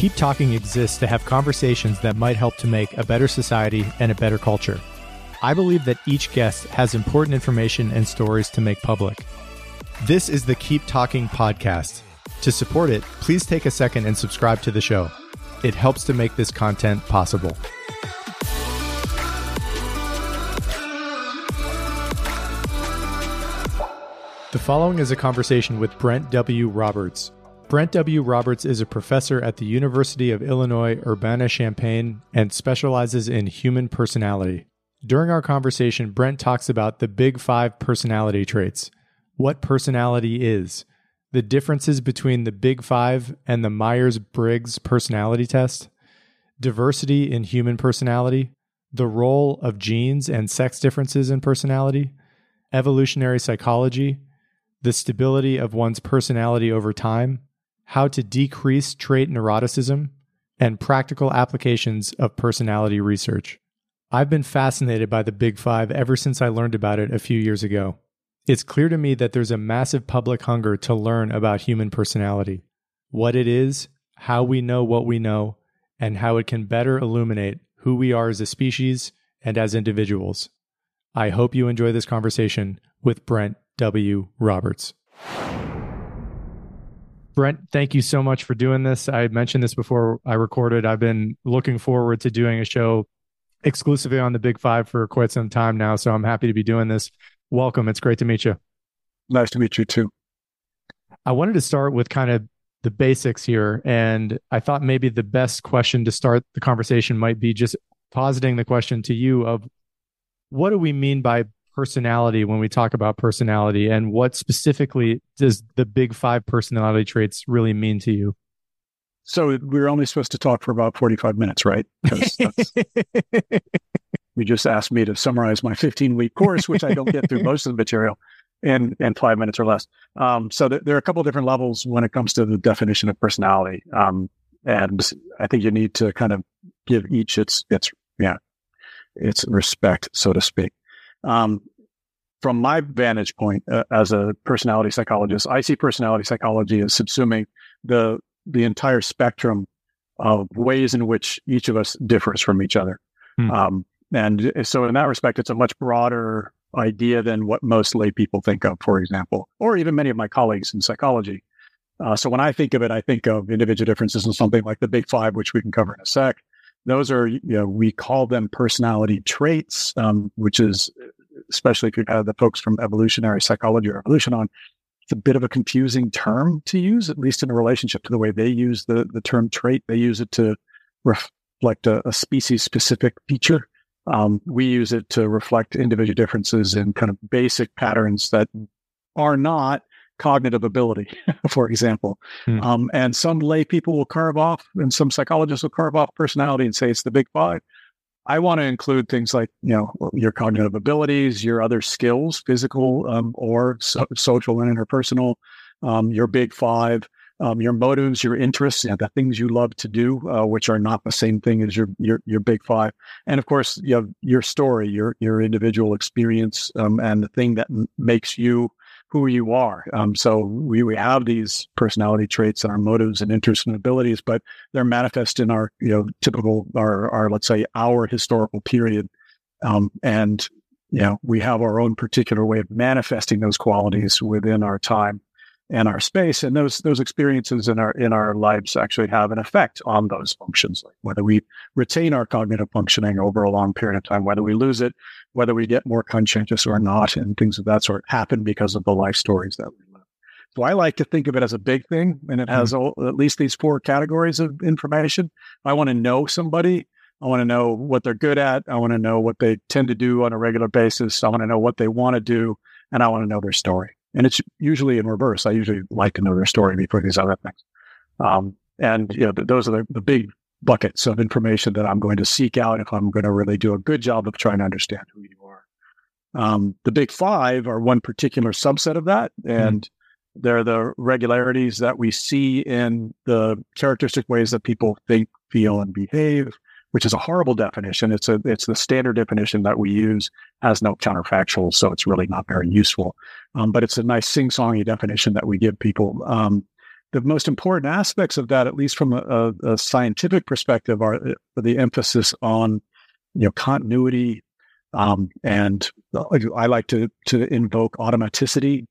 Keep Talking exists to have conversations that might help to make a better society and a better culture. I believe that each guest has important information and stories to make public. This is the Keep Talking podcast. To support it, please take a second and subscribe to the show. It helps to make this content possible. The following is a conversation with Brent W. Roberts. Brent W. Roberts is a professor at the University of Illinois Urbana Champaign and specializes in human personality. During our conversation, Brent talks about the big five personality traits, what personality is, the differences between the big five and the Myers Briggs personality test, diversity in human personality, the role of genes and sex differences in personality, evolutionary psychology, the stability of one's personality over time, how to decrease trait neuroticism, and practical applications of personality research. I've been fascinated by the Big Five ever since I learned about it a few years ago. It's clear to me that there's a massive public hunger to learn about human personality, what it is, how we know what we know, and how it can better illuminate who we are as a species and as individuals. I hope you enjoy this conversation with Brent W. Roberts. Brent, thank you so much for doing this. I mentioned this before I recorded. I've been looking forward to doing a show exclusively on the Big Five for quite some time now. So I'm happy to be doing this. Welcome. It's great to meet you. Nice to meet you too. I wanted to start with kind of the basics here. And I thought maybe the best question to start the conversation might be just positing the question to you of what do we mean by personality when we talk about personality and what specifically does the big five personality traits really mean to you? So we're only supposed to talk for about 45 minutes right? You just asked me to summarize my 15 week course which i don't get through most of the material in in five minutes or less. Um, so th- there are a couple of different levels when it comes to the definition of personality um, and i think you need to kind of give each its its yeah its respect so to speak. Um, from my vantage point uh, as a personality psychologist, I see personality psychology as subsuming the the entire spectrum of ways in which each of us differs from each other. Hmm. Um, and so, in that respect, it's a much broader idea than what most lay people think of, for example, or even many of my colleagues in psychology. Uh, so, when I think of it, I think of individual differences in something like the Big Five, which we can cover in a sec. Those are, you know, we call them personality traits, um, which is especially if you've had the folks from evolutionary psychology or evolution on, it's a bit of a confusing term to use, at least in a relationship to the way they use the, the term trait. They use it to reflect a, a species specific feature. Um, we use it to reflect individual differences in kind of basic patterns that are not cognitive ability, for example. Hmm. Um, and some lay people will carve off, and some psychologists will carve off personality and say it's the big five. I want to include things like, you know, your cognitive abilities, your other skills, physical um, or so- social and interpersonal, um, your big five, um, your motives, your interests, you know, the things you love to do, uh, which are not the same thing as your your your big five, and of course, you have your story, your your individual experience, um, and the thing that m- makes you who you are. Um, so we, we have these personality traits and our motives and interests and abilities, but they're manifest in our, you know, typical, our, our let's say, our historical period. Um, and, you know, we have our own particular way of manifesting those qualities within our time and our space. And those those experiences in our in our lives actually have an effect on those functions, like whether we retain our cognitive functioning over a long period of time, whether we lose it, whether we get more conscientious or not, and things of that sort happen because of the life stories that we live. So I like to think of it as a big thing, and it has mm-hmm. all, at least these four categories of information. I want to know somebody. I want to know what they're good at. I want to know what they tend to do on a regular basis. I want to know what they want to do, and I want to know their story. And it's usually in reverse. I usually like to know their story before these other things. Um, and you know, those are the, the big buckets of information that I'm going to seek out if I'm going to really do a good job of trying to understand who you are. Um, the big five are one particular subset of that, hmm. and mm-hmm. they're the regularities that we see in the characteristic ways that people think, feel, and behave which is a horrible definition. It's a it's the standard definition that we use has no counterfactual, so it's really not very useful. Um, but it's a nice sing-songy definition that we give people. Um, the most important aspects of that, at least from a, a, a scientific perspective, are the emphasis on you know continuity um, and I like to to invoke automaticity.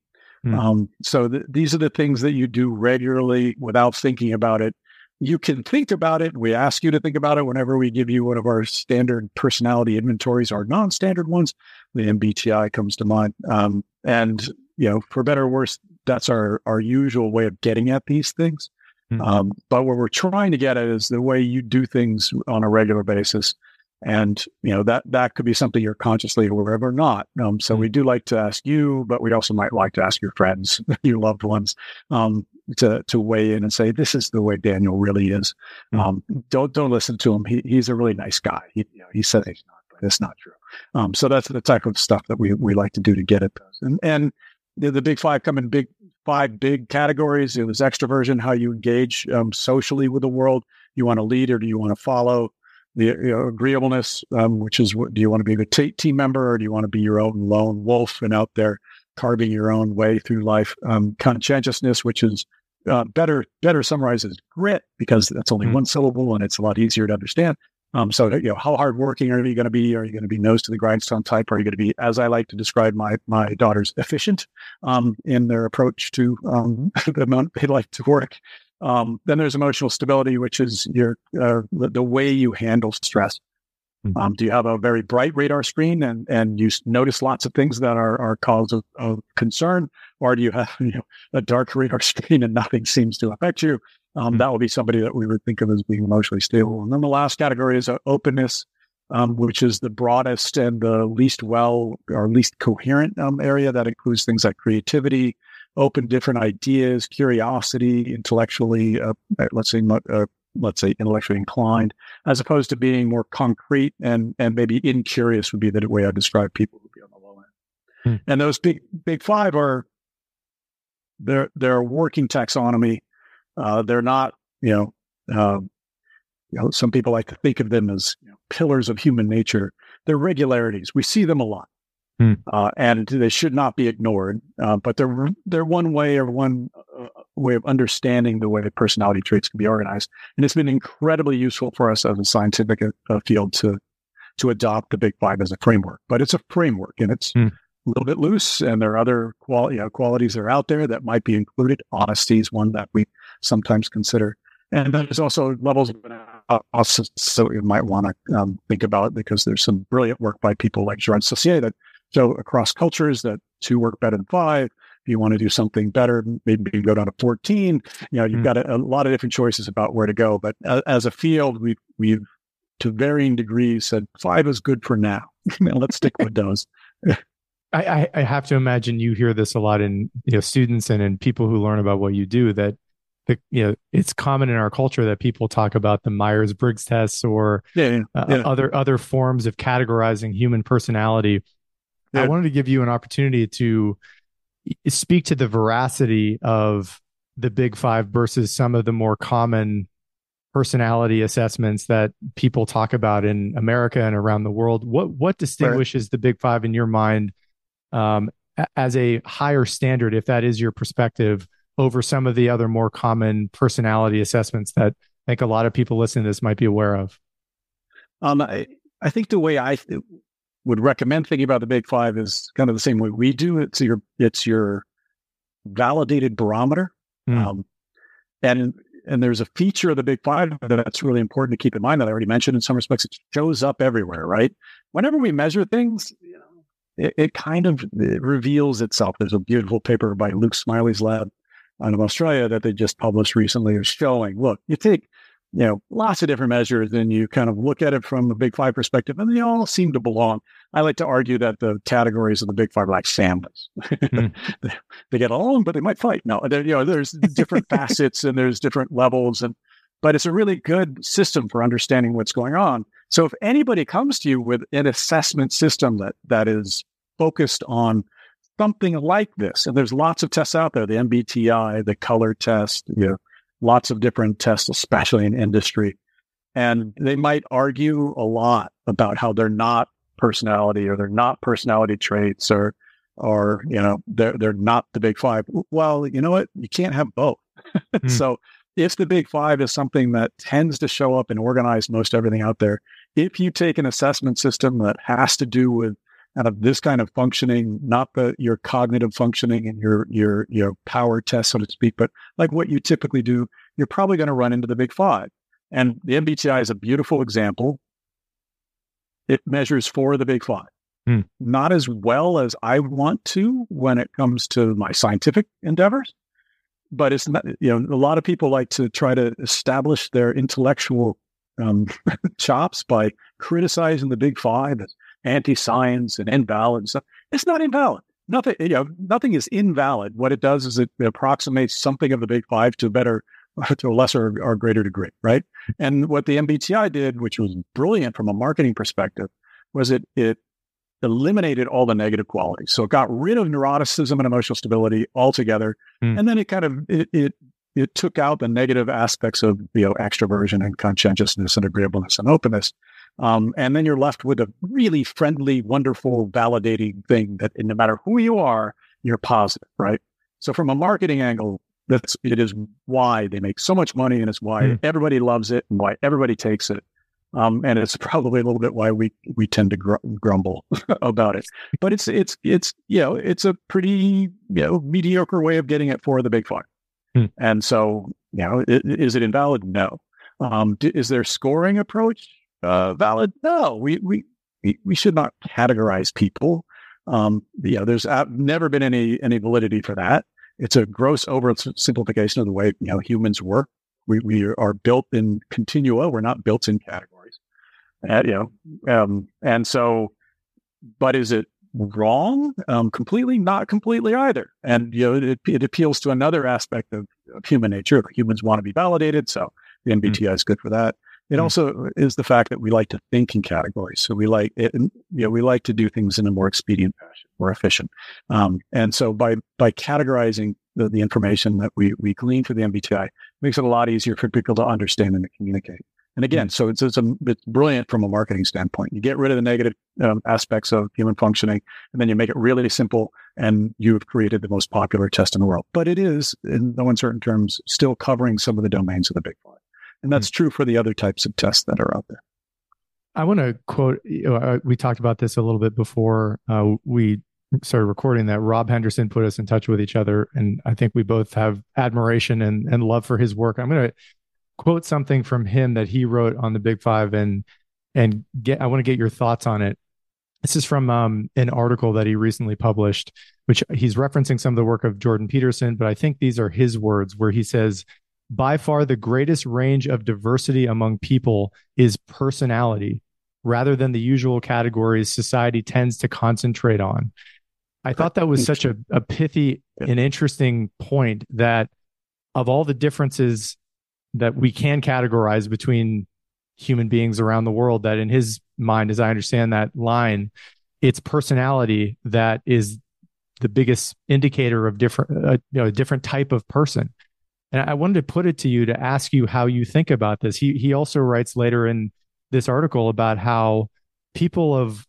Mm. Um, so th- these are the things that you do regularly without thinking about it. You can think about it. We ask you to think about it whenever we give you one of our standard personality inventories, our non-standard ones. The MBTI comes to mind, um, and you know, for better or worse, that's our our usual way of getting at these things. Mm. Um, but what we're trying to get at is the way you do things on a regular basis and you know that that could be something you're consciously aware of or not. Um, so we mm-hmm. do like to ask you, but we also might like to ask your friends, your loved ones, um, to to weigh in and say this is the way Daniel really is. Mm-hmm. Um, don't don't listen to him. He, he's a really nice guy. He, you know, he said he's not, but it's not true. Um, so that's the type of stuff that we we like to do to get at those. And and the, the big five come in big five big categories. It was extroversion, how you engage um, socially with the world. You want to lead or do you want to follow? The you know, agreeableness, um, which is what do you want to be a good t- team member or do you want to be your own lone wolf and out there carving your own way through life? Um, conscientiousness, which is uh, better better summarized as grit because that's only mm. one syllable and it's a lot easier to understand. Um, so you know, how hardworking are you going to be? Are you going to be nose to the grindstone type? Are you going to be, as I like to describe my my daughters, efficient um, in their approach to um, the amount they like to work? Um, then there's emotional stability, which is your uh, the, the, way you handle stress. Mm-hmm. Um, do you have a very bright radar screen and and you notice lots of things that are are cause of, of concern, or do you have you know a dark radar screen and nothing seems to affect you? Um, mm-hmm. That would be somebody that we would think of as being emotionally stable. And then the last category is uh, openness, um, which is the broadest and the least well or least coherent um, area. That includes things like creativity, open different ideas, curiosity, intellectually, uh, uh let's say, uh, let's say intellectually inclined, as opposed to being more concrete and and maybe incurious would be the way I describe people who be on the low end. Hmm. And those big big five are they're they're a working taxonomy. Uh, they're not, you know, uh, you know, some people like to think of them as you know, pillars of human nature. They're regularities. We see them a lot. Hmm. Uh, and they should not be ignored. Uh, but they're they're one way or one uh, way of understanding the way that personality traits can be organized, and it's been incredibly useful for us as a scientific uh, field to to adopt the Big Five as a framework. But it's a framework, and it's hmm. a little bit loose, and there are other qual- you know, qualities that are out there that might be included. Honesty is one that we sometimes consider. And there's also levels of analysis so you might want to um, think about because there's some brilliant work by people like Gerard Saucier that so across cultures, that two work better than five. If you want to do something better, maybe you can go down to 14. You know, you've mm. got a, a, lot of different choices about where to go. But as, as a field, we've, we've to varying degrees said five is good for now. Let's stick with those. I, I have to imagine you hear this a lot in you know students and in people who learn about what you do that the, you know it's common in our culture that people talk about the Myers Briggs tests or yeah, yeah, uh, yeah. other other forms of categorizing human personality I wanted to give you an opportunity to speak to the veracity of the big five versus some of the more common personality assessments that people talk about in America and around the world. What what distinguishes the big five in your mind um, as a higher standard, if that is your perspective, over some of the other more common personality assessments that I think a lot of people listening to this might be aware of? Um, I, I think the way I would recommend thinking about the big five is kind of the same way we do. It's your it's your validated barometer, mm. um, and and there's a feature of the big five that's really important to keep in mind that I already mentioned. In some respects, it shows up everywhere. Right, whenever we measure things, you know, it, it kind of it reveals itself. There's a beautiful paper by Luke Smillie's lab out of Australia that they just published recently, is showing. Look, you take you know, lots of different measures, and you kind of look at it from a Big Five perspective, and they all seem to belong. I like to argue that the categories of the Big Five are like families. Mm. they, get along, but they might fight. No, you know, there's different facets and there's different levels, and but it's a really good system for understanding what's going on. So if anybody comes to you with an assessment system that that is focused on something like this, and there's lots of tests out there, the MBTI, the color test, you know lots of different tests, especially in industry. And they might argue a lot about how they're not personality or they're not personality traits or, or, you know, they're, they're not the big five. Well, you know what? You can't have both. mm. so if the big five is something that tends to show up and organize most everything out there, if you take an assessment system that has to do with kind of this kind of functioning, not the your cognitive functioning and your your your power test, so to speak, but like what you typically do, you're probably going to run into the big five. And the MBTI is a beautiful example. It measures for the big five. Hmm. Not as well as I want to when it comes to my scientific endeavors, but it's not, you know, a lot of people like to try to establish their intellectual um, chops by criticizing the big five as anti-science and invalid and stuff. It's not invalid. Nothing, you know, nothing is invalid. What it does is it, it approximates something of the big five to a better, to a lesser or greater degree, right? And what the MBTI did, which was brilliant from a marketing perspective, was it it eliminated all the negative qualities. So it got rid of neuroticism and emotional stability altogether. Mm. And then it kind of it, it it took out the negative aspects of you know extroversion and conscientiousness and agreeableness and openness. Um, and then you're left with a really friendly, wonderful, validating thing that no matter who you are, you're positive, right? So from a marketing angle, that's it is why they make so much money and it's why mm. everybody loves it and why everybody takes it. Um, and it's probably a little bit why we we tend to gr- grumble about it. But it's it's it's you know it's a pretty you know mediocre way of getting it for the big five. Hmm. And so you know it, is it invalid? No. Um, d- is there scoring approach uh, valid? No. We we we should not categorize people. Um, you know, there's uh, never been any any validity for that. It's a gross oversimplification of the way you know humans work. We we are built in continua. We're not built in categories. Uh, you know, um, and so, but is it wrong? Um, completely, not completely either. And you know, it, it appeals to another aspect of, of, human nature. Humans want to be validated, so the MBTI mm-hmm. is good for that. It mm-hmm. also is the fact that we like to think in categories. So we like it, you know, we like to do things in a more expedient fashion, more efficient. Um, and so by by categorizing the, the information that we we glean for the MBTI, makes it a lot easier for people to understand and to communicate. And again, mm. so it's it's, a, it's brilliant from a marketing standpoint. You get rid of the negative um, aspects of human functioning, and then you make it really simple, and you've created the most popular test in the world. But it is, in no uncertain terms, still covering some of the domains of the big five, and that's mm. true for the other types of tests that are out there. I want to quote. You know, we talked about this a little bit before uh, we started recording. That Rob Henderson put us in touch with each other, and I think we both have admiration and, and love for his work. I'm going to quote something from him that he wrote on the Big Five and and get I want to get your thoughts on it. This is from um, an article that he recently published, which he's referencing some of the work of Jordan Peterson, but I think these are his words where he says, by far the greatest range of diversity among people is personality rather than the usual categories society tends to concentrate on. I thought that was such a, a pithy and interesting point that of all the differences that we can categorize between human beings around the world that in his mind as i understand that line it's personality that is the biggest indicator of different uh, you know a different type of person and i wanted to put it to you to ask you how you think about this he he also writes later in this article about how people of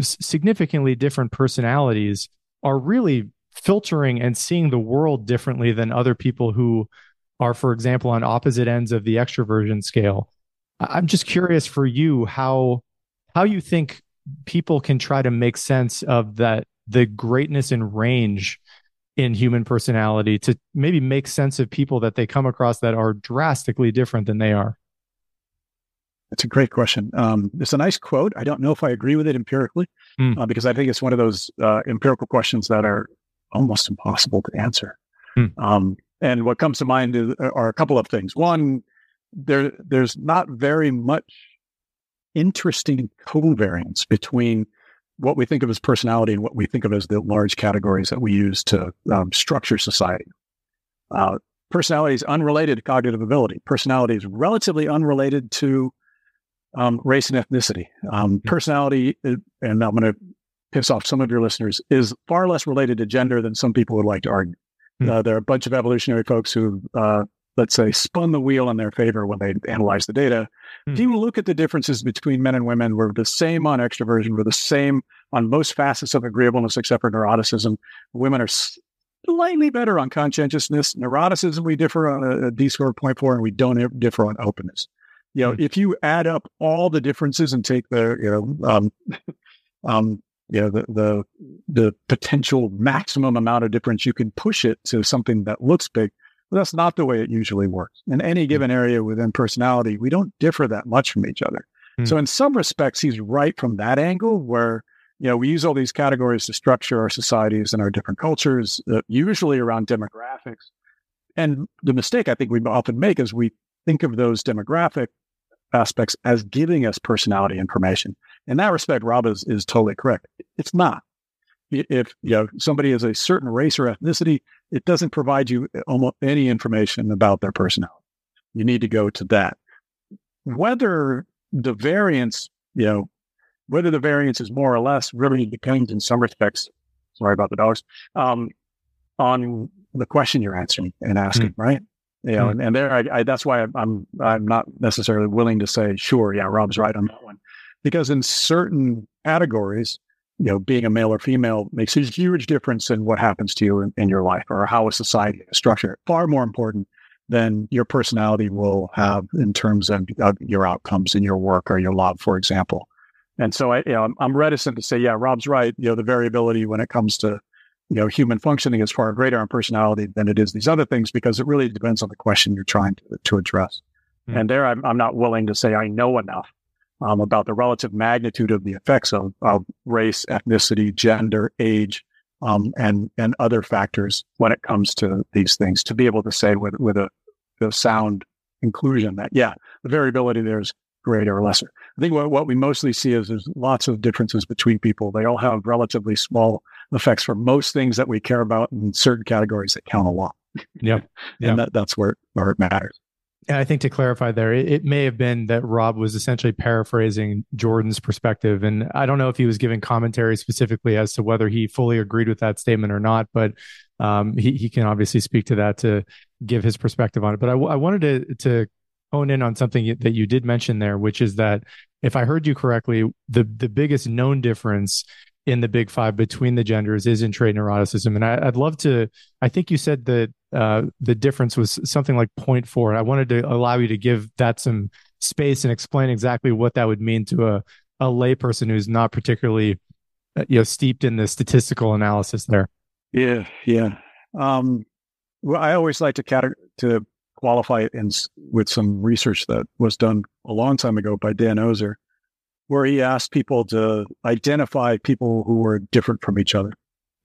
significantly different personalities are really filtering and seeing the world differently than other people who are, for example, on opposite ends of the extroversion scale. I'm just curious for you how how you think people can try to make sense of that the greatness and range in human personality to maybe make sense of people that they come across that are drastically different than they are. That's a great question. Um, it's a nice quote. I don't know if I agree with it empirically, mm. uh, because I think it's one of those uh, empirical questions that are almost impossible to answer. Mm. Um, and what comes to mind is, uh, are a couple of things. One, there there's not very much interesting covariance between what we think of as personality and what we think of as the large categories that we use to um, structure society. Uh, personality is unrelated to cognitive ability. Personality is relatively unrelated to um, race and ethnicity. Um, personality, uh, and I'm going to piss off some of your listeners, is far less related to gender than some people would like to argue. Hmm. Uh, there are a bunch of evolutionary folks who, uh, let's say, spun the wheel in their favor when they analyzed the data. Mm. If you look at the differences between men and women, we're the same on extroversion, we're the same on most facets of agreeableness except for neuroticism. Women are slightly better on conscientiousness. Neuroticism, we differ on a, a D score of 0.4, and we don't differ on openness. You know, mm-hmm. if you add up all the differences and take the, you know, um, um, you know, the, the, the potential maximum amount of difference, you can push it to something that looks big. But that's not the way it usually works. In any hmm. given area within personality, we don't differ that much from each other. Mm. So in some respects, he's right from that angle where you know, we use all these categories to structure our societies and our different cultures, uh, usually around demographics. And the mistake I think we often make is we think of those demographic aspects as giving us personality information. In that respect, Rob is, is totally correct. It's not. If you know somebody is a certain race or ethnicity, it doesn't provide you almost any information about their personality. You need to go to that. Whether the variance, you know, whether the variance is more or less really depends in some respects. Sorry about the dollars. Um, on the question you're answering and asking, mm. right? You know, mm. and, and, there, I, I, that's why I'm I'm not necessarily willing to say, sure, yeah, Rob's right on that one, because in certain categories, you know, being a male or female makes a huge difference in what happens to you in, in your life or how a society is structured. Far more important than your personality will have in terms of, of your outcomes in your work or your love, for example. And so I, you know, I'm, I'm reticent to say, yeah, Rob's right. You know, the variability when it comes to, you know, human functioning is far greater on personality than it is these other things because it really depends on the question you're trying to, to address. Mm. And there, I'm, I'm not willing to say I know enough um, about the relative magnitude of the effects of, of race, ethnicity, gender, age, um, and and other factors when it comes to these things to be able to say with with a, a sound conclusion that yeah, the variability there is greater or lesser. I think what, what we mostly see is there's lots of differences between people. They all have relatively small effects for most things that we care about in certain categories that count a lot. Yeah. and that, that's where, where it matters. And I think to clarify there, it, it, may have been that Rob was essentially paraphrasing Jordan's perspective. And I don't know if he was giving commentary specifically as to whether he fully agreed with that statement or not, but um, he, he can obviously speak to that to give his perspective on it. But I, I wanted to, to hone in on something that you did mention there, which is that if I heard you correctly, the the biggest known difference in the big five between the genders is in trait neuroticism. And I, would love to, I think you said that uh, the difference was something like 0.4. I wanted to allow you to give that some space and explain exactly what that would mean to a, a layperson who's not particularly, uh, you know, steeped in the statistical analysis there. Yeah. Yeah. Um, well, I always like to to qualify it in, with some research that was done a long time ago by Dan Ozer, where he asked people to identify people who were different from each other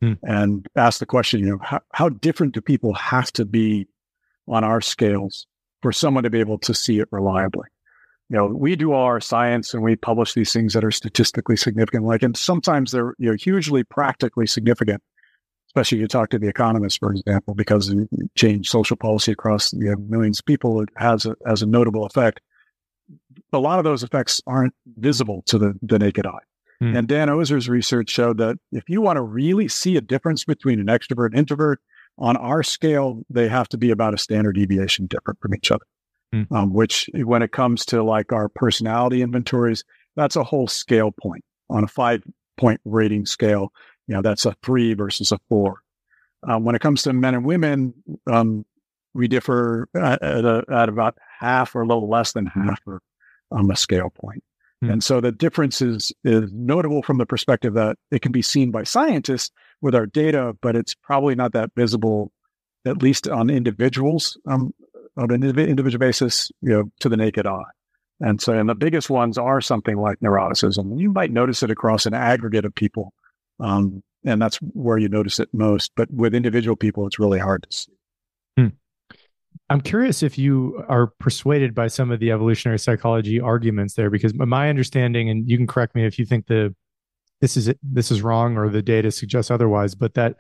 hmm. and ask the question, you know, how, how different do people have to be on our scales for someone to be able to see it reliably? You know, we do all our science and we publish these things that are statistically significant, like, and sometimes they're, you know, hugely practically significant especially you talk to the economists, for example, because you change social policy across you know, millions of people, it has a, has a notable effect. A lot of those effects aren't visible to the, the naked eye. Mm. And Dan Ozer's research showed that if you want to really see a difference between an extrovert and introvert, on our scale, they have to be about a standard deviation different from each other. Mm. Um, which, when it comes to like our personality inventories, that's a whole scale point on a five point rating scale you know, that's a three versus a four. Um, when it comes to men and women, um, we differ at, at, a, at, about half or a little less than half or, um, a scale point. Mm. And so the difference is, is notable from the perspective that it can be seen by scientists with our data, but it's probably not that visible, at least on individuals, um, on an individual basis, you know, to the naked eye. And so, and the biggest ones are something like neuroticism. You might notice it across an aggregate of people, um, and that's where you notice it most. But with individual people, it's really hard to see. Hmm. I'm curious if you are persuaded by some of the evolutionary psychology arguments there, because my understanding, and you can correct me if you think the this is this is wrong or the data suggests otherwise, but that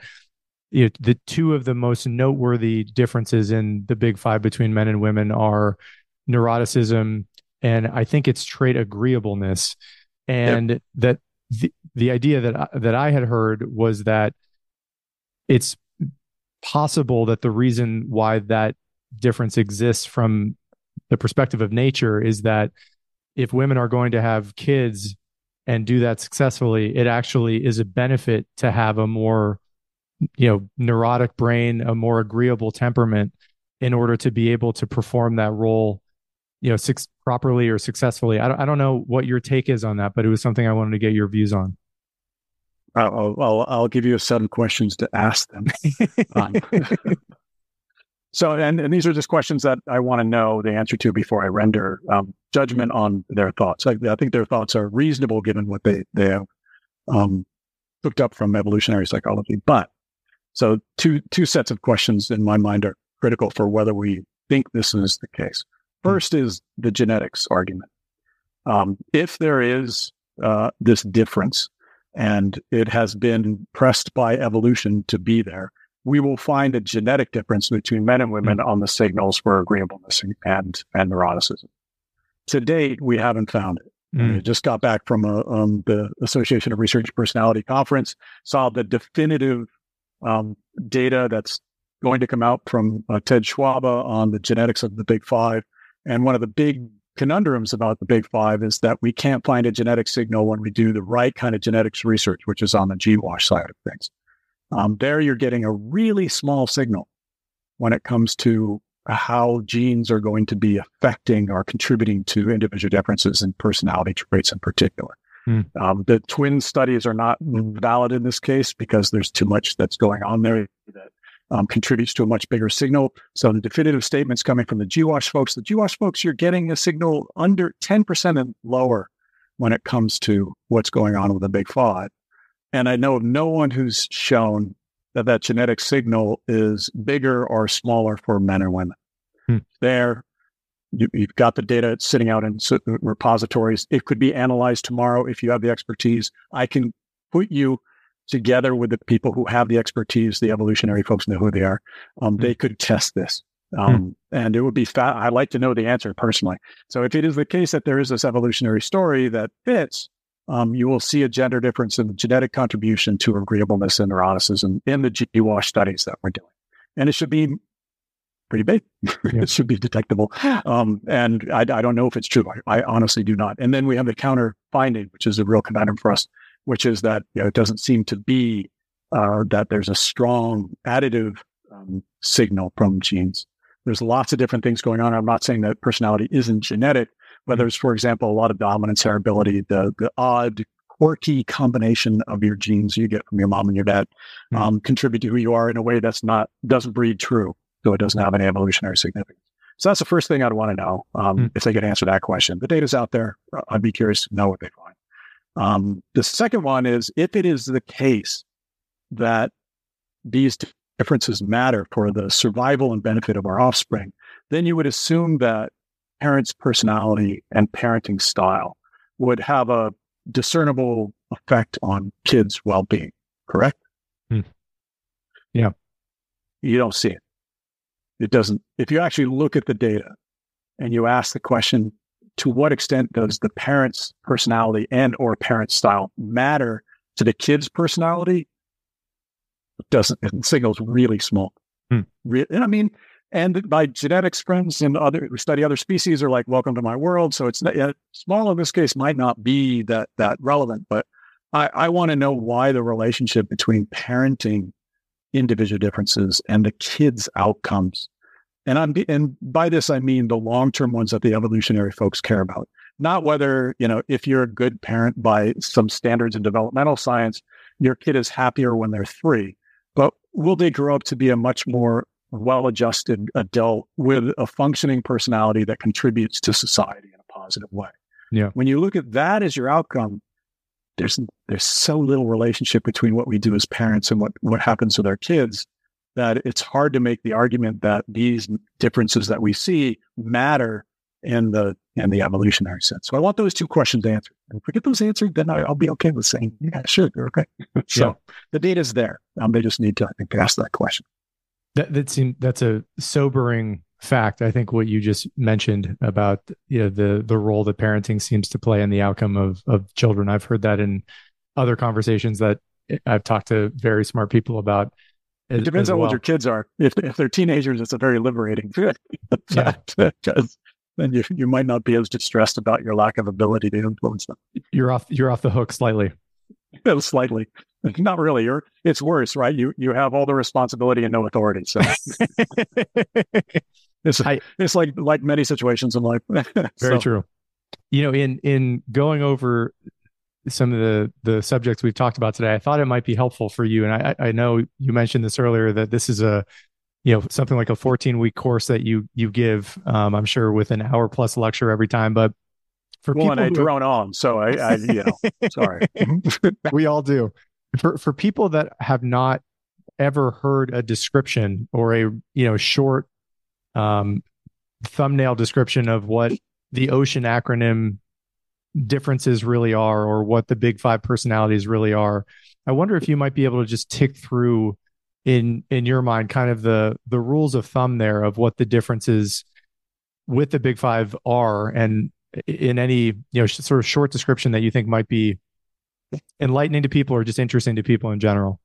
you know, the two of the most noteworthy differences in the big five between men and women are neuroticism and I think it's trait agreeableness, and yep. that the, the idea that I, that I had heard was that it's possible that the reason why that difference exists from the perspective of nature is that if women are going to have kids and do that successfully, it actually is a benefit to have a more you know neurotic brain, a more agreeable temperament, in order to be able to perform that role, you know, six, properly or successfully. I don't, I don't know what your take is on that, but it was something I wanted to get your views on. I'll, I'll, I'll give you a set of questions to ask them. um, so, and, and these are just questions that I want to know the answer to before I render um, judgment on their thoughts. I, I, think their thoughts are reasonable given what they, they have um, hooked up from evolutionary psychology. But so two, two sets of questions in my mind are critical for whether we think this is the case. Hmm. First is the genetics argument. Um, if there is uh, this difference and it has been pressed by evolution to be there, we will find a genetic difference between men and women mm. on the signals for agreeableness and, and neuroticism. To date, we haven't found it. Mm. Just got back from a, um, the Association of Research Personality conference, saw the definitive um, data that's going to come out from uh, Ted Schwab on the genetics of the Big Five. And one of the big conundrums about the Big Five is that we can't find a genetic signal when we do the right kind of genetics research, which is on the GWAS side of things. Um, there, you're getting a really small signal when it comes to how genes are going to be affecting or contributing to individual differences in personality traits in particular. Hmm. Um, the twin studies are not valid in this case because there's too much that's going on there that um, contributes to a much bigger signal. So the definitive statements coming from the GWAS folks, the GWAS folks, you're getting a signal under 10% and lower when it comes to what's going on with the big five. And I know of no one who's shown that that genetic signal is bigger or smaller for men or women. Hmm. There, you, have got the data sitting out in repositories. It could be analyzed tomorrow if you have the expertise. I can put you together with the people who have the expertise, the evolutionary folks know who they are, um, mm-hmm. they could test this. Um, mm And it would be fat. I'd like to know the answer personally. So if it is the case that there is this evolutionary story that fits, um, you will see a gender difference in the genetic contribution to agreeableness and neuroticism in the GWAS studies that we're doing. And it should be pretty big. Yeah. it should be detectable. Um, and I, I, don't know if it's true. I, I, honestly do not. And then we have the counter finding, which is a real conundrum for us, which is that you know, it doesn't seem to be uh, that there's a strong additive um, signal from genes. There's lots of different things going on. I'm not saying that personality isn't genetic, but mm-hmm. for example, a lot of dominance heritability, the, the odd, quirky combination of your genes you get from your mom and your dad mm-hmm. um, contribute to who you are in a way that's not, doesn't breed true. So it doesn't have any evolutionary significance. So that's the first thing I'd want to know um, mm-hmm. if they could answer that question. The data's out there. I'd be curious to know what they find. Um, the second one is if it is the case that these differences matter for the survival and benefit of our offspring, then you would assume that parents' personality and parenting style would have a discernible effect on kids' well being, correct? Hmm. Yeah. You don't see it. It doesn't, if you actually look at the data and you ask the question, to what extent does the parent's personality and or parent style matter to the kid's personality? It doesn't. It signals really small. Hmm. Re- I mean, and my genetics friends and other we study other species are like, "Welcome to my world." So it's not, yeah, small in this case might not be that that relevant, but I, I want to know why the relationship between parenting individual differences and the kids' outcomes and I'm and by this I mean the long-term ones that the evolutionary folks care about. Not whether, you know, if you're a good parent by some standards in developmental science, your kid is happier when they're 3, but will they grow up to be a much more well-adjusted adult with a functioning personality that contributes to society in a positive way? Yeah. When you look at that as your outcome, there's there's so little relationship between what we do as parents and what what happens with our kids that it's hard to make the argument that these differences that we see matter in the in the evolutionary sense. So I want those two questions answered. And if we get those answered, then I, will be okay with saying, yeah, sure, they're okay. so yeah. the data's there. Um, they just need to, I think, ask that question. That that seems that's a sobering fact. I think what you just mentioned about you know the the role that parenting seems to play in the outcome of of children. I've heard that in other conversations that I've talked to very smart people about it depends on well. what your kids are. If if they're teenagers, it's a very liberating fact because then you you might not be as distressed about your lack of ability to influence them. You're off you're off the hook slightly. slightly. not really. You're it's worse, right? You you have all the responsibility and no authority. So it's I, it's like like many situations in life. very so. true. You know, in in going over some of the the subjects we've talked about today, I thought it might be helpful for you. And I I know you mentioned this earlier that this is a you know something like a 14 week course that you you give. Um, I'm sure with an hour plus lecture every time, but for well, people and I drone on, so I, I you know, sorry, we all do. For for people that have not ever heard a description or a you know short um, thumbnail description of what the ocean acronym differences really are or what the big five personalities really are i wonder if you might be able to just tick through in in your mind kind of the the rules of thumb there of what the differences with the big five are and in any you know sort of short description that you think might be enlightening to people or just interesting to people in general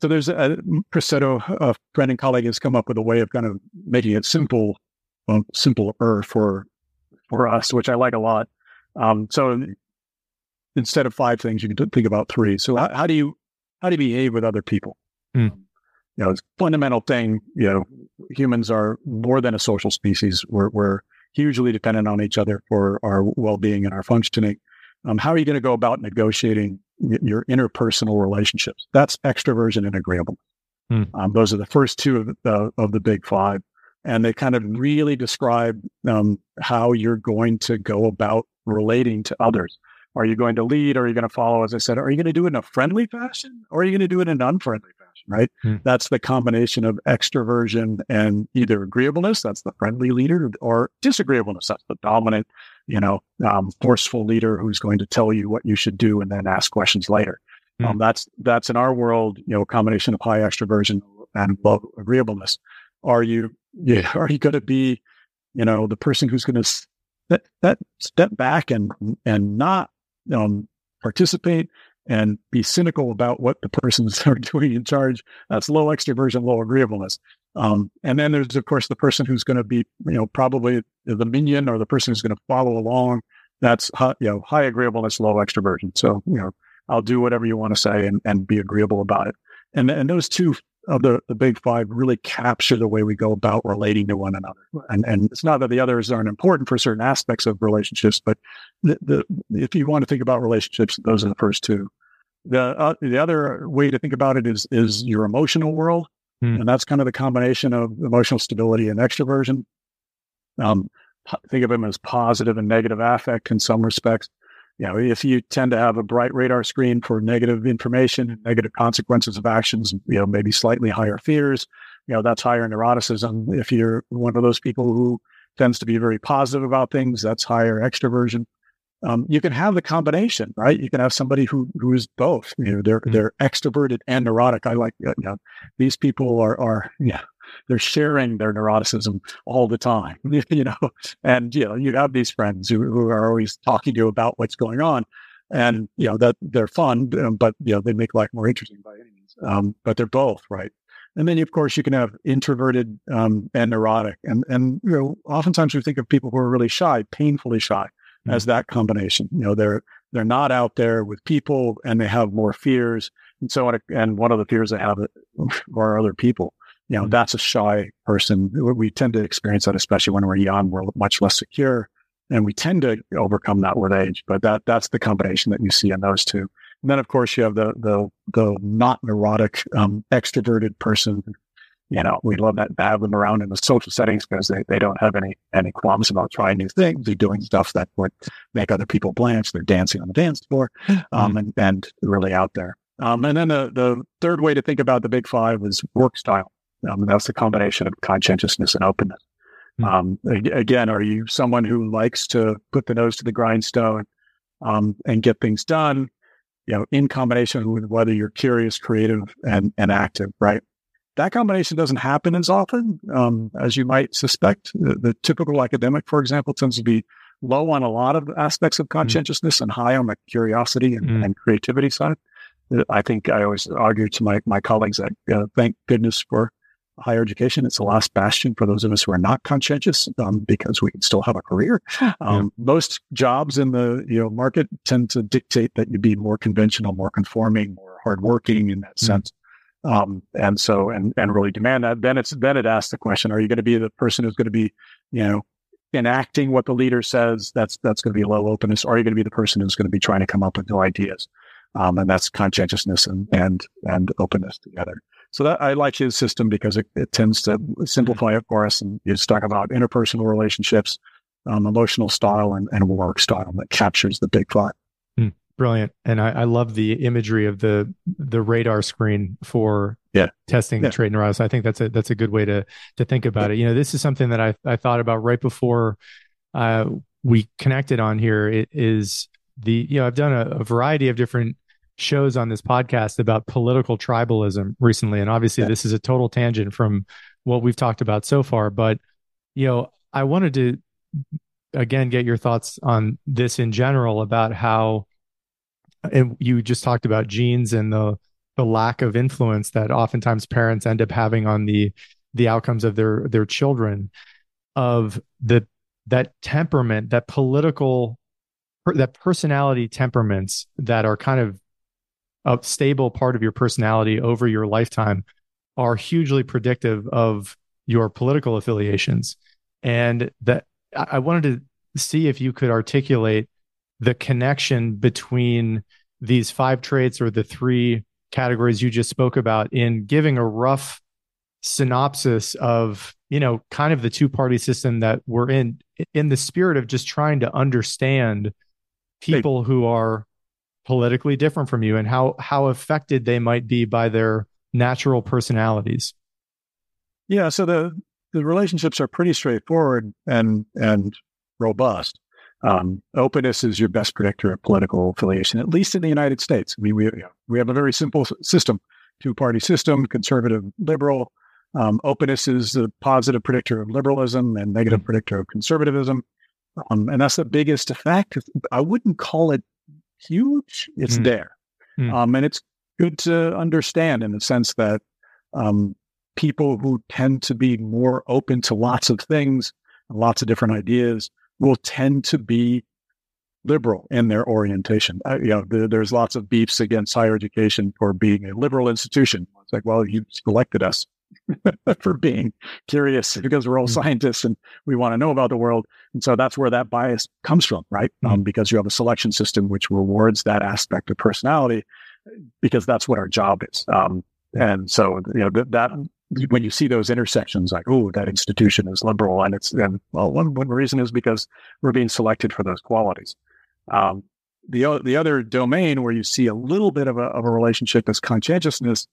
so there's a Pressetto, a friend and colleague, has come up with a way of kind of making it simple, well, simpler for for us, which I like a lot. Um, so instead of five things, you can think about three. So how, how do you how do you behave with other people? Mm. You know, it's a fundamental thing. You know, humans are more than a social species. We're, we're hugely dependent on each other for our well-being and our functioning. Um, how are you going to go about negotiating your interpersonal relationships? That's extroversion and agreeableness. Hmm. Um, those are the first two of the, of the big five. And they kind of really describe um, how you're going to go about relating to others. Are you going to lead? Or are you going to follow? As I said, are you going to do it in a friendly fashion or are you going to do it in an unfriendly fashion? Right. Hmm. That's the combination of extroversion and either agreeableness, that's the friendly leader, or disagreeableness, that's the dominant, you know, um, forceful leader who's going to tell you what you should do and then ask questions later. Hmm. Um, that's that's in our world, you know, a combination of high extroversion and low agreeableness. Are you, yeah, are you going to be, you know, the person who's going to that that step back and and not um, participate and be cynical about what the persons are doing in charge. That's low extroversion, low agreeableness. Um, and then there's of course the person who's going to be you know probably the minion or the person who's going to follow along. That's high, you know high agreeableness, low extroversion. So you know I'll do whatever you want to say and, and be agreeable about it. And and those two of the, the big five really capture the way we go about relating to one another. And, and it's not that the others aren't important for certain aspects of relationships, but the, the if you want to think about relationships, those are the first two. The uh, the other way to think about it is is your emotional world, hmm. and that's kind of the combination of emotional stability and extroversion. Um, think of them as positive and negative affect in some respects you know, if you tend to have a bright radar screen for negative information, negative consequences of actions, you know, maybe slightly higher fears, you know, that's higher neuroticism. If you're one of those people who tends to be very positive about things, that's higher extroversion. Um, you can have the combination, right? You can have somebody who who is both. You know, they're mm-hmm. they're extroverted and neurotic. I like, you know, these people are are yeah, they're sharing their neuroticism all the time, you know, and, you know, you have these friends who, who are always talking to you about what's going on and, you know, that they're fun, um, but, you know, they make life more interesting by any means. Um, but they're both, right? And then, of course, you can have introverted um, and neurotic. And, and, you know, oftentimes we think of people who are really shy, painfully shy, mm-hmm. as that combination. You know, they're, they're not out there with people and they have more fears. And so, on, and one of the fears they have are other people you know, mm-hmm. that's a shy person. We tend to experience that, especially when we're young. We're much less secure, and we tend to overcome that with age. But that that's the combination that you see in those two. And then, of course, you have the the the not neurotic, um, extroverted person. You know, we love that have them around in the social settings because they, they don't have any any qualms about trying new things. They're doing stuff that would make other people blanch. They're dancing on the dance floor, um, mm-hmm. and and really out there. Um, and then the the third way to think about the big five is work style. Um, that's the combination of conscientiousness and openness. Mm-hmm. Um, again, are you someone who likes to put the nose to the grindstone um, and get things done? You know, in combination with whether you're curious, creative, and and active, right? That combination doesn't happen as often um, as you might suspect. The, the, typical academic, for example, tends to be low on a lot of aspects of hmm. conscientiousness mm-hmm. and high on the curiosity and, mm-hmm. and creativity side. I think I always argue to my, my colleagues that uh, thank goodness for higher education. It's the last bastion for those of us who are not conscientious um, because we can still have a career. Um, yeah. Most jobs in the you know market tend to dictate that you be more conventional, more conforming, more hardworking in that mm-hmm. sense. Um, and so, and, and really demand that. Then it's, then it asks the question, are you going to be the person who's going to be, you know, enacting what the leader says? That's, that's going to be low openness. Or are you going to be the person who's going to be trying to come up with new ideas? Um, and that's conscientiousness and, and, and openness together. So that I like his system because it, it tends to simplify it for us. And you just talk about interpersonal relationships, um, emotional style and, and work style that captures the big five. Brilliant, and I, I, love the imagery of the the radar screen for yeah. testing yeah. trait neuroses. I think that's a that's a good way to to think about it. You know, this is something that I I thought about right before uh, we connected on here. It is the you know I've done a, a, variety of different shows on this podcast about political tribalism recently, and obviously yeah. this is a total tangent from what we've talked about so far. But you know, I wanted to again get your thoughts on this in general about how and you just talked about genes and the the lack of influence that oftentimes parents end up having on the the outcomes of their their children of the that temperament that political that personality temperaments that are kind of a stable part of your personality over your lifetime are hugely predictive of your political affiliations. And that i wanted to see if you could articulate the connection between these five traits or the three categories you just spoke about in giving a rough synopsis of you know kind of the two party system that we're in in the spirit of just trying to understand people who are politically different from you and how how affected they might be by their natural personalities. Yeah so the the relationships are pretty straightforward and and robust um, openness is your best predictor of political affiliation, at least in the United States. I mean, we, we have a very simple system, two party system, conservative, liberal. Um, openness is a positive predictor of liberalism and negative predictor of conservatism. Um, and that's the biggest effect. I wouldn't call it huge. It's mm. there. Mm. Um, and it's good to understand in the sense that um, people who tend to be more open to lots of things, lots of different ideas, will tend to be liberal in their orientation. Uh, you know, the, there's lots of beefs against higher education for being a liberal institution. It's like, well, you selected us for being curious because we're all mm-hmm. scientists and we want to know about the world. And so that's where that bias comes from, right? Mm-hmm. Um, because you have a selection system which rewards that aspect of personality because that's what our job is. Um, and so, you know, th- that when you see those intersections, like, oh, that institution is liberal, and it's and well, one one reason is because we're being selected for those qualities. Um, the the other domain where you see a little bit of a of a relationship is conscientiousness,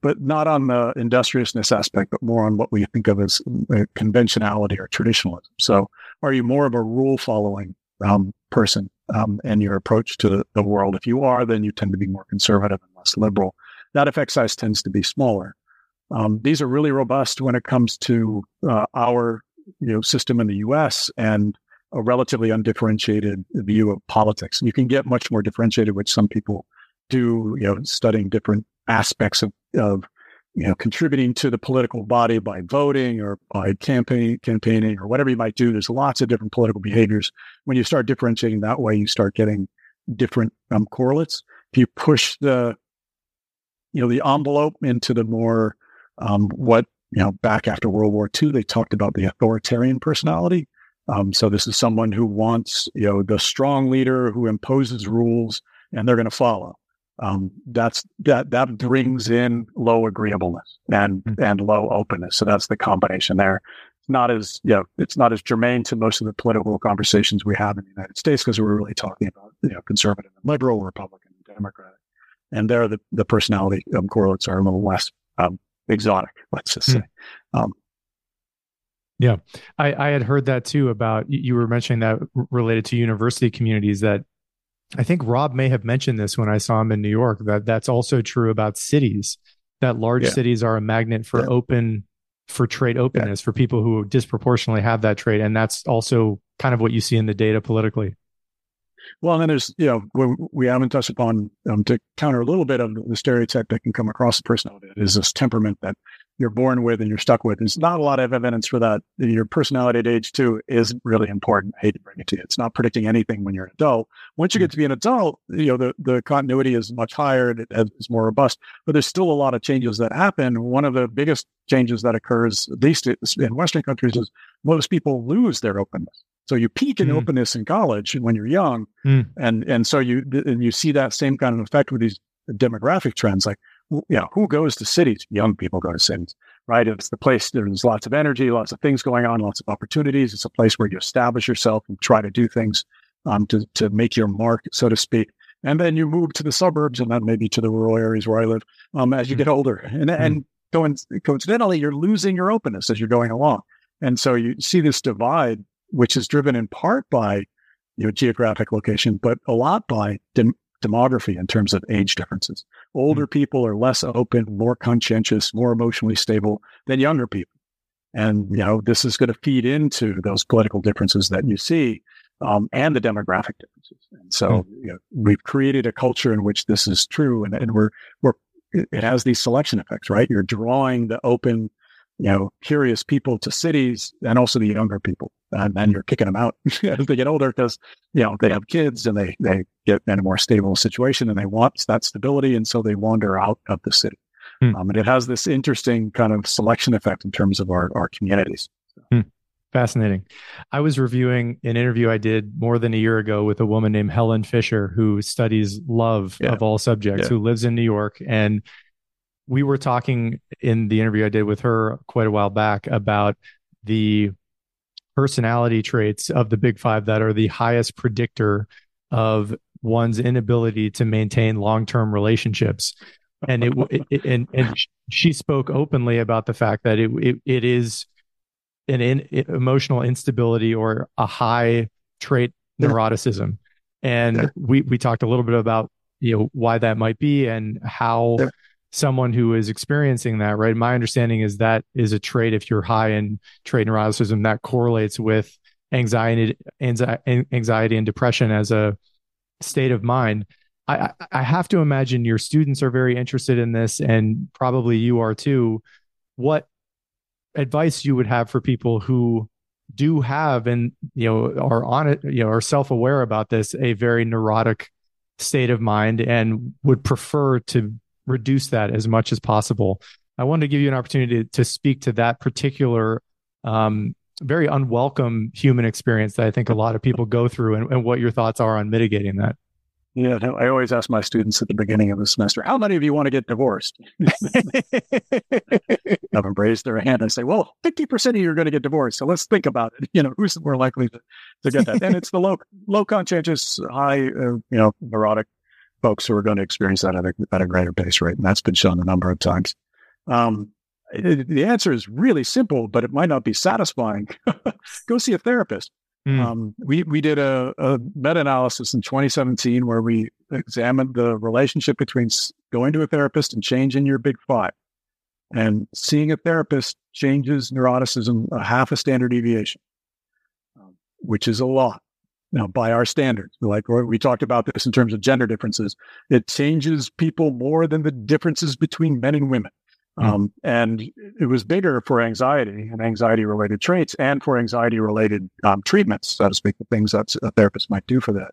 but not on the industriousness aspect, but more on what we think of as uh, conventionality or traditionalism. So, are you more of a rule following um, person um, in your approach to the world? If you are, then you tend to be more conservative and less liberal. That effect size tends to be smaller. Um, these are really robust when it comes to uh, our you know system in the U.S. and a relatively undifferentiated view of politics. You can get much more differentiated, which some people do. You know, studying different aspects of, of you know contributing to the political body by voting or by campaign campaigning or whatever you might do. There's lots of different political behaviors. When you start differentiating that way, you start getting different um, correlates. If you push the you know the envelope into the more um, what you know back after World War II, they talked about the authoritarian personality. Um, so this is someone who wants you know the strong leader who imposes rules and they're going to follow. Um, that's that that brings in low agreeableness and mm-hmm. and low openness. So that's the combination there. It's not as you know, it's not as germane to most of the political conversations we have in the United States because we're really talking about you know conservative and liberal, Republican and Democratic, and there the the personality um, correlates are a little less um, exotic, let's just hmm. say. Mm. Um, yeah, I, I had heard that too about you were mentioning that related to university communities that I think Rob may have mentioned this when I saw him in New York that that's also true about cities that large yeah. cities are a magnet for yeah. open for trait openness yeah. for people who disproportionately have that trait and that's also kind of what you see in the data politically. Well, and then there's, you know, we, we haven't touched upon um, to counter a little bit of the stereotype that can come across a personality is this temperament that you're born with and you're stuck with. There's not a lot of evidence for that. Your personality at age two is really important. I hate to bring it to you. It's not predicting anything when you're an adult. Once you get to be an adult, you know, the, the continuity is much higher and it's more robust, but there's still a lot of changes that happen. One of the biggest changes that occurs, at least in Western countries, is most people lose their openness. So you peak in mm. openness in college when you're young, mm. and and so you and you see that same kind of effect with these demographic trends. Like you know, who goes to cities? Young people go to cities, right? It's the place, there's lots of energy, lots of things going on, lots of opportunities. It's a place where you establish yourself and try to do things um, to, to make your mark, so to speak. And then you move to the suburbs and then maybe to the rural areas where I live um, as you mm-hmm. get older. And, mm-hmm. and coincidentally, you're losing your openness as you're going along. And so you see this divide, which is driven in part by you know, geographic location, but a lot by dem- demography in terms of age differences. Older mm-hmm. people are less open, more conscientious, more emotionally stable than younger people. And, you know, this is going to feed into those political differences that you see um, and the demographic differences. And so mm-hmm. you know, we've created a culture in which this is true. And, and we're, we're, it has these selection effects, right? You're drawing the open, you know, curious people to cities and also the younger people. And then you're kicking them out as they get older because, you know, they have kids and they, they get in a more stable situation and they want that stability. And so they wander out of the city. Hmm. Um, and it has this interesting kind of selection effect in terms of our, our communities. Hmm. Fascinating. I was reviewing an interview I did more than a year ago with a woman named Helen Fisher, who studies love yeah. of all subjects, yeah. who lives in New York. And we were talking in the interview I did with her quite a while back about the personality traits of the big five that are the highest predictor of one's inability to maintain long-term relationships. And it, it, and and she spoke openly about the fact that it it, it is an in, emotional instability or a high trait neuroticism. And we we talked a little bit about you know why that might be and how someone who is experiencing that, right? My understanding is that is a trait. If you're high in trait neuroticism, that correlates with anxiety, anxiety and depression as a state of mind. I, I have to imagine your students are very interested in this, and probably you are too. What advice you would have for people who do have and you know are on it, you know, are self aware about this, a very neurotic state of mind, and would prefer to reduce that as much as possible. I wanted to give you an opportunity to, to speak to that particular um, very unwelcome human experience that I think a lot of people go through and, and what your thoughts are on mitigating that. Yeah, I always ask my students at the beginning of the semester, how many of you want to get divorced? I Have them raise their hand. I say, well, 50% of you are going to get divorced. So let's think about it. You know, who's more likely to, to get that? And it's the low, low conscientious, high, uh, you know, neurotic folks who are going to experience that at a, at a greater pace rate. And that's been shown a number of times. Um, it, the answer is really simple, but it might not be satisfying. Go see a therapist. Mm. Um, we we did a, a meta analysis in 2017 where we examined the relationship between going to a therapist and changing your big five. And seeing a therapist changes neuroticism a half a standard deviation, um, which is a lot know, by our standards. Like we talked about this in terms of gender differences. It changes people more than the differences between men and women. Mm. Um, and it was bigger for anxiety and anxiety related traits and for anxiety related um, treatments, so to speak, the things that a therapist might do for that.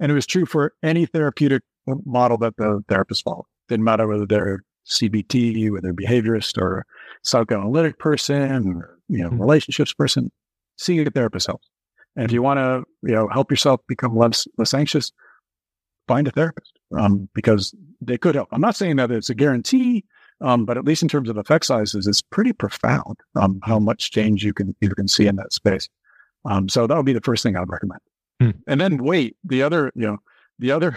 And it was true for any therapeutic model that the therapist followed. Didn't matter whether they're CBT, whether they're behaviorist or psychoanalytic person or, you know, mm. relationships person, seeing a therapist helps. And if you want to, you know, help yourself become less less anxious, find a therapist um, because they could help. I'm not saying that it's a guarantee, um, but at least in terms of effect sizes, it's pretty profound um, how much change you can you can see in that space. Um, so that would be the first thing I would recommend. Hmm. And then wait. The other, you know, the other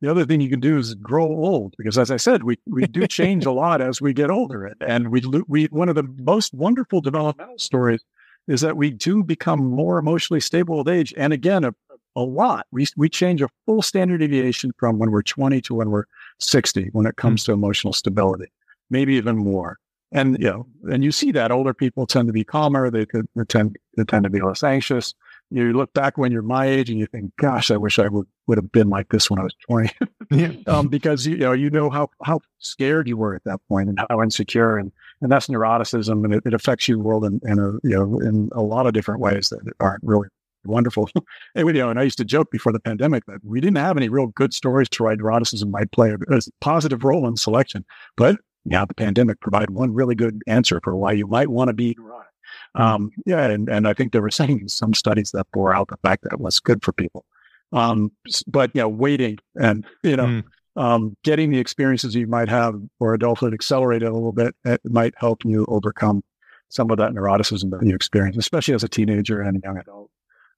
the other thing you can do is grow old because as i said we, we do change a lot as we get older and, and we we one of the most wonderful developmental stories is that we do become more emotionally stable with age. And again, a, a lot. We, we change a full standard deviation from when we're 20 to when we're 60 when it comes mm-hmm. to emotional stability, maybe even more. And, you know, and you see that older people tend to be calmer. They could they tend, they tend to be less anxious. you look back when you're my age and you think, gosh, I wish I would, would have been like this when I was 20. yeah. um, because you, you, know, you know how, how scared you were at that point and how insecure and, and that's neuroticism and it, it affects your world in, in a, you know, in a lot of different ways that aren't really wonderful. and, you know, and I used to joke before the pandemic that we didn't have any real good stories to write neuroticism might play a, a positive role in selection, but yeah, the pandemic provided one really good answer for why you might want to be neurotic. Um, yeah, and, and I think there were saying some studies that bore out the fact that it was good for people. Um, but you know, waiting and you know, mm. Um, getting the experiences you might have for adulthood accelerated a little bit, it might help you overcome some of that neuroticism that you experience, especially as a teenager and a young adult.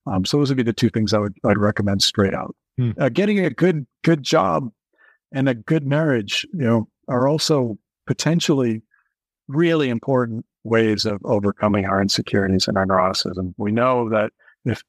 Um, so those would be the two things I would I'd recommend straight out. Mm. Uh, getting a good good job and a good marriage, you know, are also potentially really important ways of overcoming our insecurities and our neuroticism. We know that if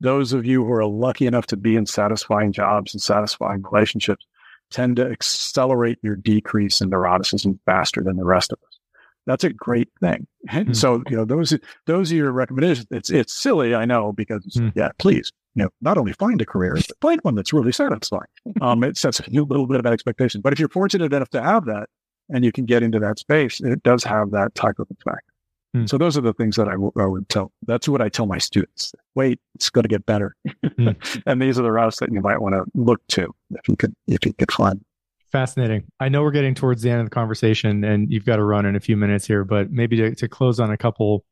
those of you who are lucky enough to be in satisfying jobs and satisfying relationships tend to accelerate your decrease in neuroticism faster than the rest of us. That's a great thing. Mm-hmm. So, you know, those those are your recommendations. It's it's silly, I know, because mm. yeah, please, you know, not only find a career, but find one that's really satisfying. Um, it sets a little bit of that expectation. But if you're fortunate enough to have that, and you can get into that space, it does have that type of effect. Mm. So those are the things that I, w- I would tell. That's what I tell my students. Wait, it's going to get better. Mm. and these are the routes that you might want to look to if you could, if you could find. Fascinating. I know we're getting towards the end of the conversation and you've got to run in a few minutes here, but maybe to, to close on a couple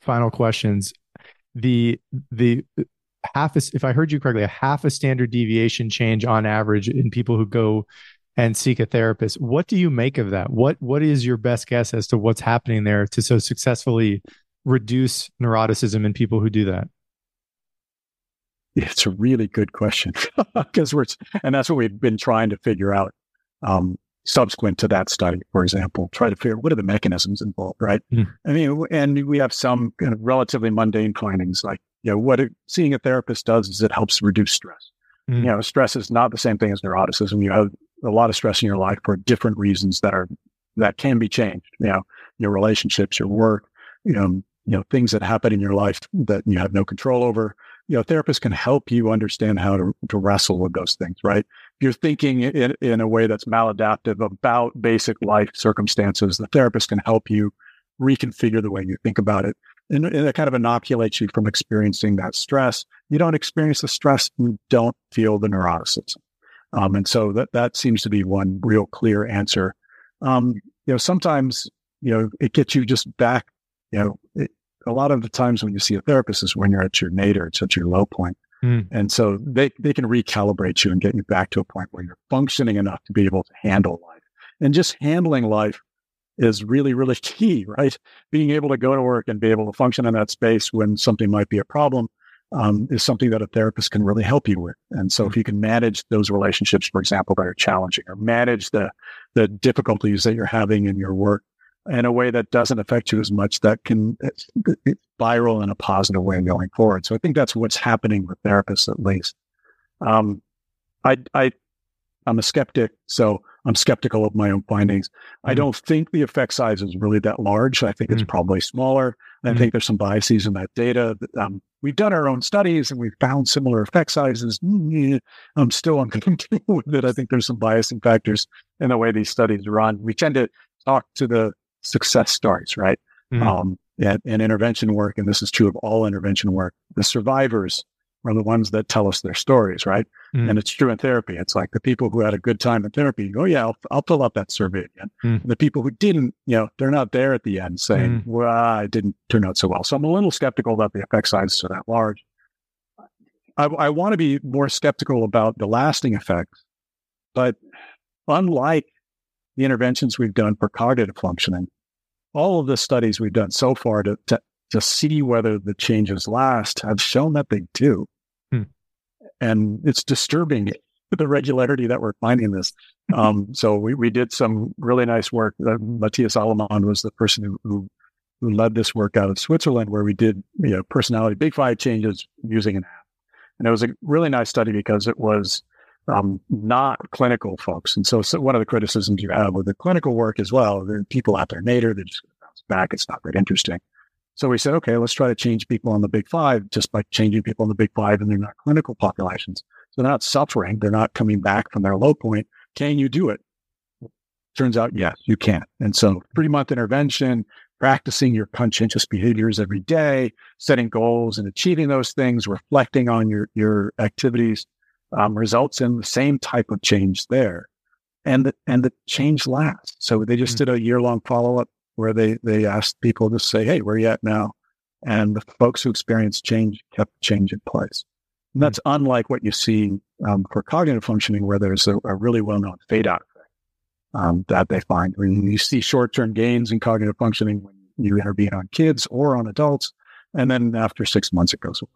final questions. The, the, half a, if I heard you correctly, a half a standard deviation change on average in people who go and seek a therapist. What do you make of that? What what is your best guess as to what's happening there to so successfully reduce neuroticism in people who do that? It's a really good question because we're, and that's what we've been trying to figure out. Um, subsequent to that study, for example, try to figure out what are the mechanisms involved, right? Mm. I mean, and we have some kind of relatively mundane findings, like you know, what seeing a therapist does is it helps reduce stress. Mm. You know, stress is not the same thing as neuroticism. You have a lot of stress in your life for different reasons that are that can be changed. You know, your relationships, your work, you know, you know, things that happen in your life that you have no control over. You know, therapists can help you understand how to, to wrestle with those things, right? If you're thinking in, in a way that's maladaptive about basic life circumstances, the therapist can help you reconfigure the way you think about it. And, and it kind of inoculates you from experiencing that stress. You don't experience the stress, you don't feel the neuroticism. Um, and so that, that seems to be one real clear answer. Um, you know, sometimes, you know, it gets you just back, you know, it, a lot of the times when you see a therapist is when you're at your nadir, it's at your low point. Mm. And so they, they can recalibrate you and get you back to a point where you're functioning enough to be able to handle life. And just handling life is really, really key, right? Being able to go to work and be able to function in that space when something might be a problem um, is something that a therapist can really help you with. And so, if mm-hmm. you can manage those relationships, for example, that are challenging, or manage the the difficulties that you're having in your work in a way that doesn't affect you as much, that can spiral in a positive way going forward. So, I think that's what's happening with therapists, at least. Um, I, I, I'm a skeptic, so I'm skeptical of my own findings. Mm-hmm. I don't think the effect size is really that large. I think mm-hmm. it's probably smaller. I mm-hmm. think there's some biases in that data. Um, we've done our own studies and we've found similar effect sizes. Mm, I'm still uncomfortable with it. I think there's some biasing factors in the way these studies run. We tend to talk to the success stories, right? Mm-hmm. Um, and, and intervention work, and this is true of all intervention work. The survivors are the ones that tell us their stories, right? Mm. And it's true in therapy. It's like the people who had a good time in therapy, oh yeah, I'll, I'll fill out that survey again. Mm. The people who didn't, you know, they're not there at the end saying, mm. well, it didn't turn out so well. So I'm a little skeptical that the effect sizes are that large. I, I want to be more skeptical about the lasting effects, but unlike the interventions we've done for cognitive functioning, all of the studies we've done so far to, to, to see whether the changes last have shown that they do. And it's disturbing the regularity that we're finding this. Um, so we, we did some really nice work. Uh, Mathias Allemand was the person who, who, who led this work out of Switzerland, where we did you know personality big five changes using an app, and it was a really nice study because it was um, not clinical folks. And so, so, one of the criticisms you have with the clinical work as well, the people out there nadir, they're just going to bounce back. It's not very interesting. So we said, okay, let's try to change people on the big five just by changing people on the big five and they're not clinical populations. So they're not suffering. They're not coming back from their low point. Can you do it? Turns out, yes, you can. And so three month intervention, practicing your conscientious behaviors every day, setting goals and achieving those things, reflecting on your, your activities, um, results in the same type of change there. And the, and the change lasts. So they just mm-hmm. did a year long follow up where they, they asked people to say, Hey, where are you at now? And the folks who experienced change kept change in place. And that's mm-hmm. unlike what you see um, for cognitive functioning, where there's a, a really well known fade out effect um, that they find. When you see short term gains in cognitive functioning when you intervene on kids or on adults, and then after six months, it goes away.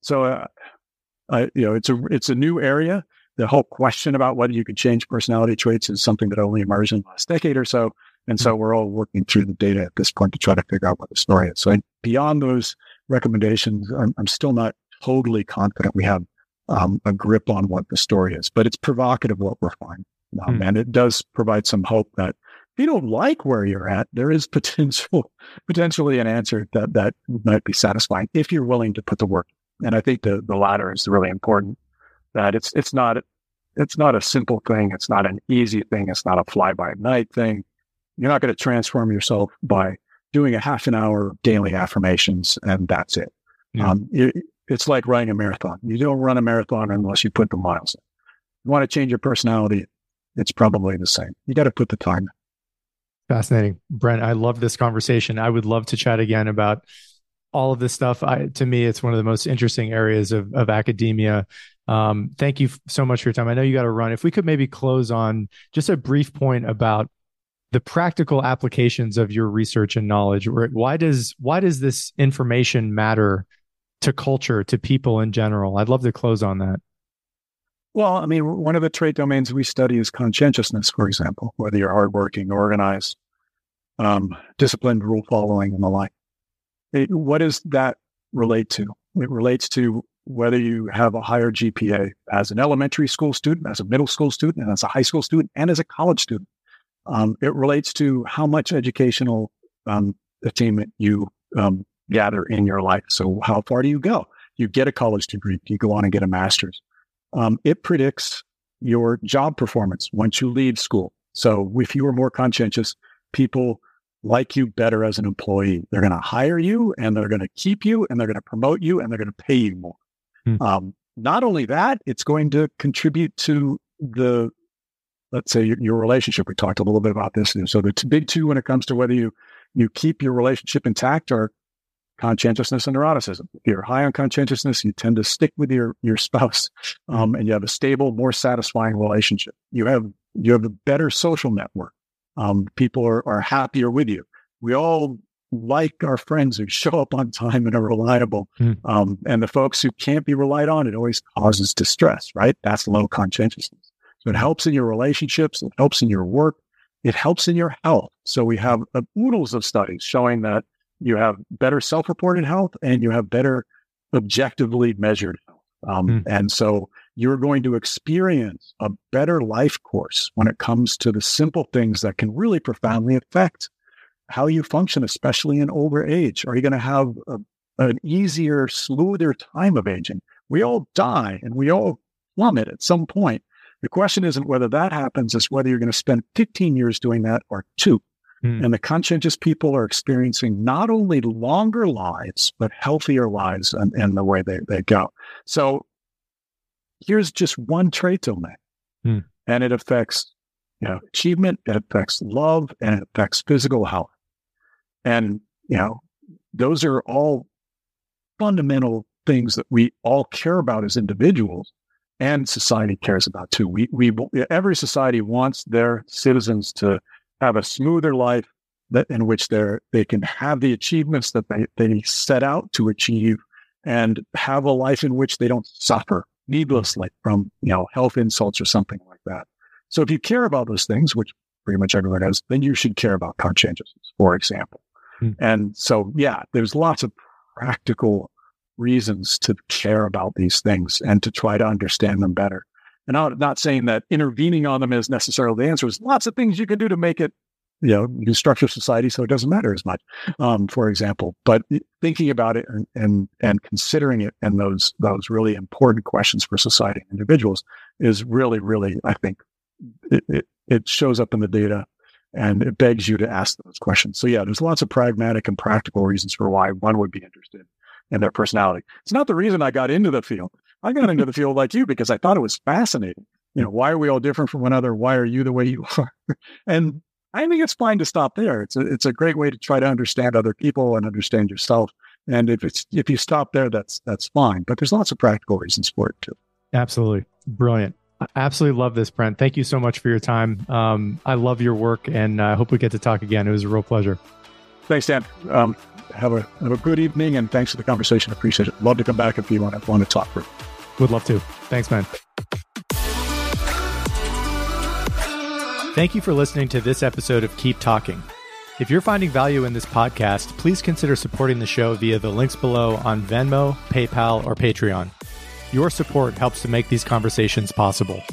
So, uh, I, you know, it's a it's a new area. The whole question about whether you could change personality traits is something that only emerged in the last decade or so. And so we're all working through the data at this point to try to figure out what the story is. So beyond those recommendations, I'm, I'm still not totally confident we have um, a grip on what the story is, but it's provocative what we're finding. Um, mm. And it does provide some hope that if you don't like where you're at, there is potential, potentially an answer that, that might be satisfying if you're willing to put the work. And I think the, the latter is really important that it's, it's not, it's not a simple thing. It's not an easy thing. It's not a fly by night thing. You're not going to transform yourself by doing a half an hour daily affirmations and that's it. Yeah. Um, it, it's like running a marathon. You don't run a marathon unless you put the miles in. You want to change your personality, it's probably the same. You got to put the time in. Fascinating. Brent, I love this conversation. I would love to chat again about all of this stuff. I, to me, it's one of the most interesting areas of, of academia. Um, thank you so much for your time. I know you got to run. If we could maybe close on just a brief point about the practical applications of your research and knowledge why does why does this information matter to culture to people in general? I'd love to close on that. Well i mean one of the trait domains we study is conscientiousness for example whether you're hardworking organized um, disciplined rule following and the like. It, what does that relate to? It relates to whether you have a higher gpa as an elementary school student as a middle school student and as a high school student and as a college student um, it relates to how much educational um, attainment you um, gather in your life. So, how far do you go? You get a college degree, you go on and get a master's. Um, it predicts your job performance once you leave school. So, if you are more conscientious, people like you better as an employee. They're going to hire you and they're going to keep you and they're going to promote you and they're going to pay you more. Hmm. Um, not only that, it's going to contribute to the let's say your, your, relationship. We talked a little bit about this. And So the big two when it comes to whether you you keep your relationship intact are conscientiousness and neuroticism. If you're high on conscientiousness, you tend to stick with your your spouse, um, and you have a stable, more satisfying relationship. You have you have a better social network. Um, people are, are happier with you. We all like our friends who show up on time and are reliable. Mm. Um, and the folks who can't be relied on, it always causes distress, right? That's low conscientiousness. So it helps in your relationships. It helps in your work. It helps in your health. So we have uh, oodles of studies showing that you have better self-reported health and you have better objectively measured health. Um, mm. And so you're going to experience a better life course when it comes to the simple things that can really profoundly affect how you function, especially in older age. Are you going to have a, an easier, smoother time of aging? We all die and we all plummet at some point. The question isn't whether that happens, it's whether you're going to spend 15 years doing that or two. Mm. And the conscientious people are experiencing not only longer lives, but healthier lives in, in the way they, they go. So here's just one trait domain. Mm. And it affects you know, achievement, it affects love, and it affects physical health. And, you know, those are all fundamental things that we all care about as individuals and society cares about too. We, we, every society wants their citizens to have a smoother life that in which they're, they can have the achievements that they, they set out to achieve and have a life in which they don't suffer needlessly from, you know, health insults or something like that. So if you care about those things, which pretty much everyone does, then you should care about conscientiousness, for example. Hmm. And so, yeah, there's lots of practical reasons to care about these things and to try to understand them better. And I'm not saying that intervening on them is necessarily the answer. There's lots of things you can do to make it you know, new structure society, so it doesn't matter as much, um, for example. But thinking about it and, and and considering it and those those really important questions for society and individuals is really, really, I think, it, it, it shows up in the data and it begs you to ask those questions. So yeah, there's lots of pragmatic and practical reasons for why one would be interested in their personality. It's not the reason I got into the field. I got into the field like you because I thought it was fascinating. You know, why are we all different from one another? Why are you the way you are? and I think it's fine to stop there. It's a, it's a great way to try to understand other people and understand yourself. And if it's if you stop there, that's that's fine. But there's lots of practical reasons for it too. Absolutely, brilliant. I absolutely love this, Brent. Thank you so much for your time. Um, I love your work, and I hope we get to talk again. It was a real pleasure. Thanks, Dan. Um, have a have a good evening, and thanks for the conversation. I appreciate it. Love to come back if you want to want to talk. For Would love to. Thanks, man. Thank you for listening to this episode of Keep Talking. If you're finding value in this podcast, please consider supporting the show via the links below on Venmo, PayPal, or Patreon. Your support helps to make these conversations possible.